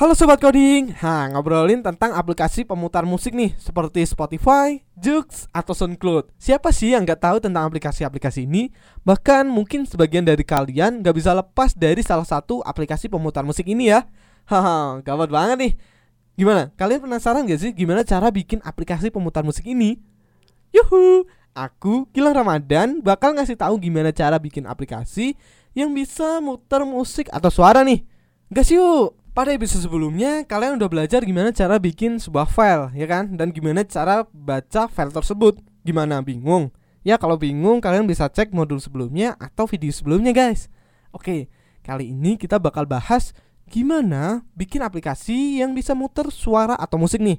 Halo Sobat Coding, ha, ngobrolin tentang aplikasi pemutar musik nih Seperti Spotify, Joox, atau SoundCloud. Siapa sih yang gak tahu tentang aplikasi-aplikasi ini? Bahkan mungkin sebagian dari kalian gak bisa lepas dari salah satu aplikasi pemutar musik ini ya. Haha, gawat banget nih. Gimana? Kalian penasaran gak sih gimana cara bikin aplikasi pemutar musik ini? Yuhu, aku Gilang Ramadan bakal ngasih tahu gimana cara bikin aplikasi yang bisa muter musik atau suara nih. Gas yuk pada episode sebelumnya, kalian udah belajar gimana cara bikin sebuah file, ya kan? Dan gimana cara baca file tersebut. Gimana bingung? Ya kalau bingung, kalian bisa cek modul sebelumnya atau video sebelumnya, guys. Oke, kali ini kita bakal bahas gimana bikin aplikasi yang bisa muter suara atau musik nih.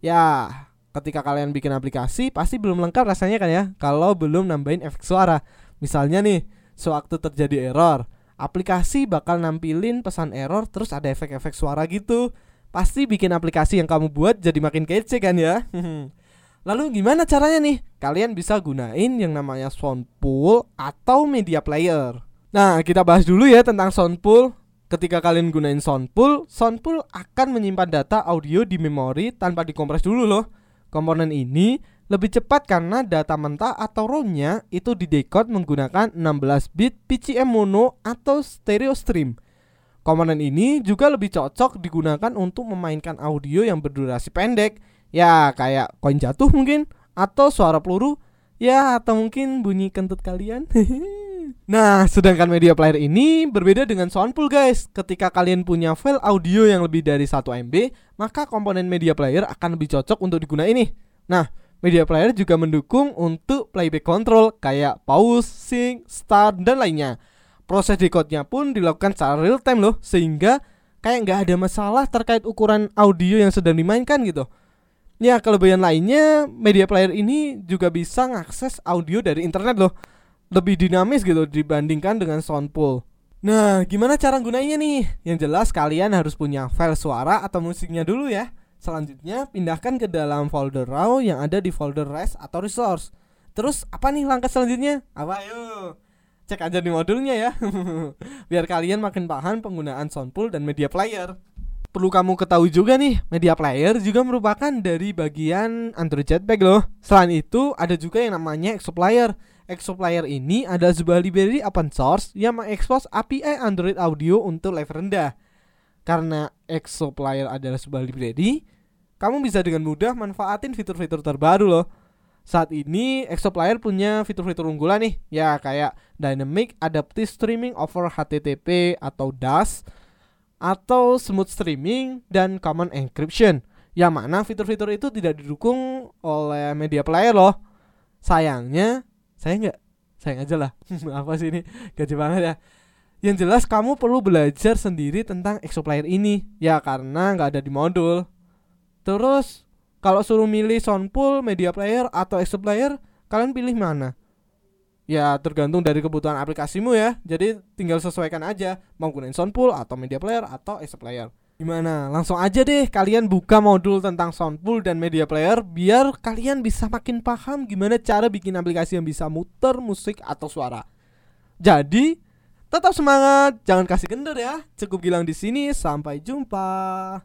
Ya, ketika kalian bikin aplikasi pasti belum lengkap rasanya kan ya kalau belum nambahin efek suara. Misalnya nih, sewaktu terjadi error, aplikasi bakal nampilin pesan error terus ada efek-efek suara gitu. Pasti bikin aplikasi yang kamu buat jadi makin kece kan ya. Lalu gimana caranya nih? Kalian bisa gunain yang namanya Soundpool atau Media Player. Nah, kita bahas dulu ya tentang Soundpool. Ketika kalian gunain Soundpool, Soundpool akan menyimpan data audio di memori tanpa dikompres dulu loh. Komponen ini lebih cepat karena data mentah atau ROM-nya itu didekode menggunakan 16 bit PCM mono atau stereo stream. Komponen ini juga lebih cocok digunakan untuk memainkan audio yang berdurasi pendek, ya kayak koin jatuh mungkin atau suara peluru, ya atau mungkin bunyi kentut kalian. nah, sedangkan media player ini berbeda dengan Soundpool guys. Ketika kalian punya file audio yang lebih dari 1 MB, maka komponen media player akan lebih cocok untuk digunakan ini. Nah, Media player juga mendukung untuk playback control kayak pause, sync, start, dan lainnya. Proses decode-nya pun dilakukan secara real time loh, sehingga kayak nggak ada masalah terkait ukuran audio yang sedang dimainkan gitu. Ya kelebihan lainnya, media player ini juga bisa mengakses audio dari internet loh. Lebih dinamis gitu dibandingkan dengan Soundpool. Nah, gimana cara gunainya nih? Yang jelas kalian harus punya file suara atau musiknya dulu ya. Selanjutnya, pindahkan ke dalam folder RAW yang ada di folder res atau resource. Terus, apa nih langkah selanjutnya? Apa yuk? Cek aja di modulnya ya. Biar kalian makin paham penggunaan Soundpool dan Media Player. Perlu kamu ketahui juga nih, Media Player juga merupakan dari bagian Android Jetpack loh. Selain itu, ada juga yang namanya Exoplayer. Exoplayer ini adalah sebuah library open source yang mengekspos API Android Audio untuk level rendah. Karena Exoplayer adalah sebuah library, kamu bisa dengan mudah manfaatin fitur-fitur terbaru loh. Saat ini Exoplayer punya fitur-fitur unggulan nih, ya kayak Dynamic Adaptive Streaming over HTTP atau DAS atau Smooth Streaming dan Common Encryption. Yang mana fitur-fitur itu tidak didukung oleh media player loh. Sayangnya, saya nggak, sayang aja lah. Apa sih ini? Gaji banget ya. Yang jelas kamu perlu belajar sendiri tentang Exoplayer ini Ya karena nggak ada di modul Terus kalau suruh milih Soundpool, Media Player atau Exoplayer Kalian pilih mana? Ya tergantung dari kebutuhan aplikasimu ya Jadi tinggal sesuaikan aja Mau gunain Soundpool atau Media Player atau Exoplayer Gimana? Langsung aja deh kalian buka modul tentang Soundpool dan Media Player Biar kalian bisa makin paham gimana cara bikin aplikasi yang bisa muter musik atau suara Jadi Tetap semangat, jangan kasih kendor ya. Cukup bilang di sini, sampai jumpa.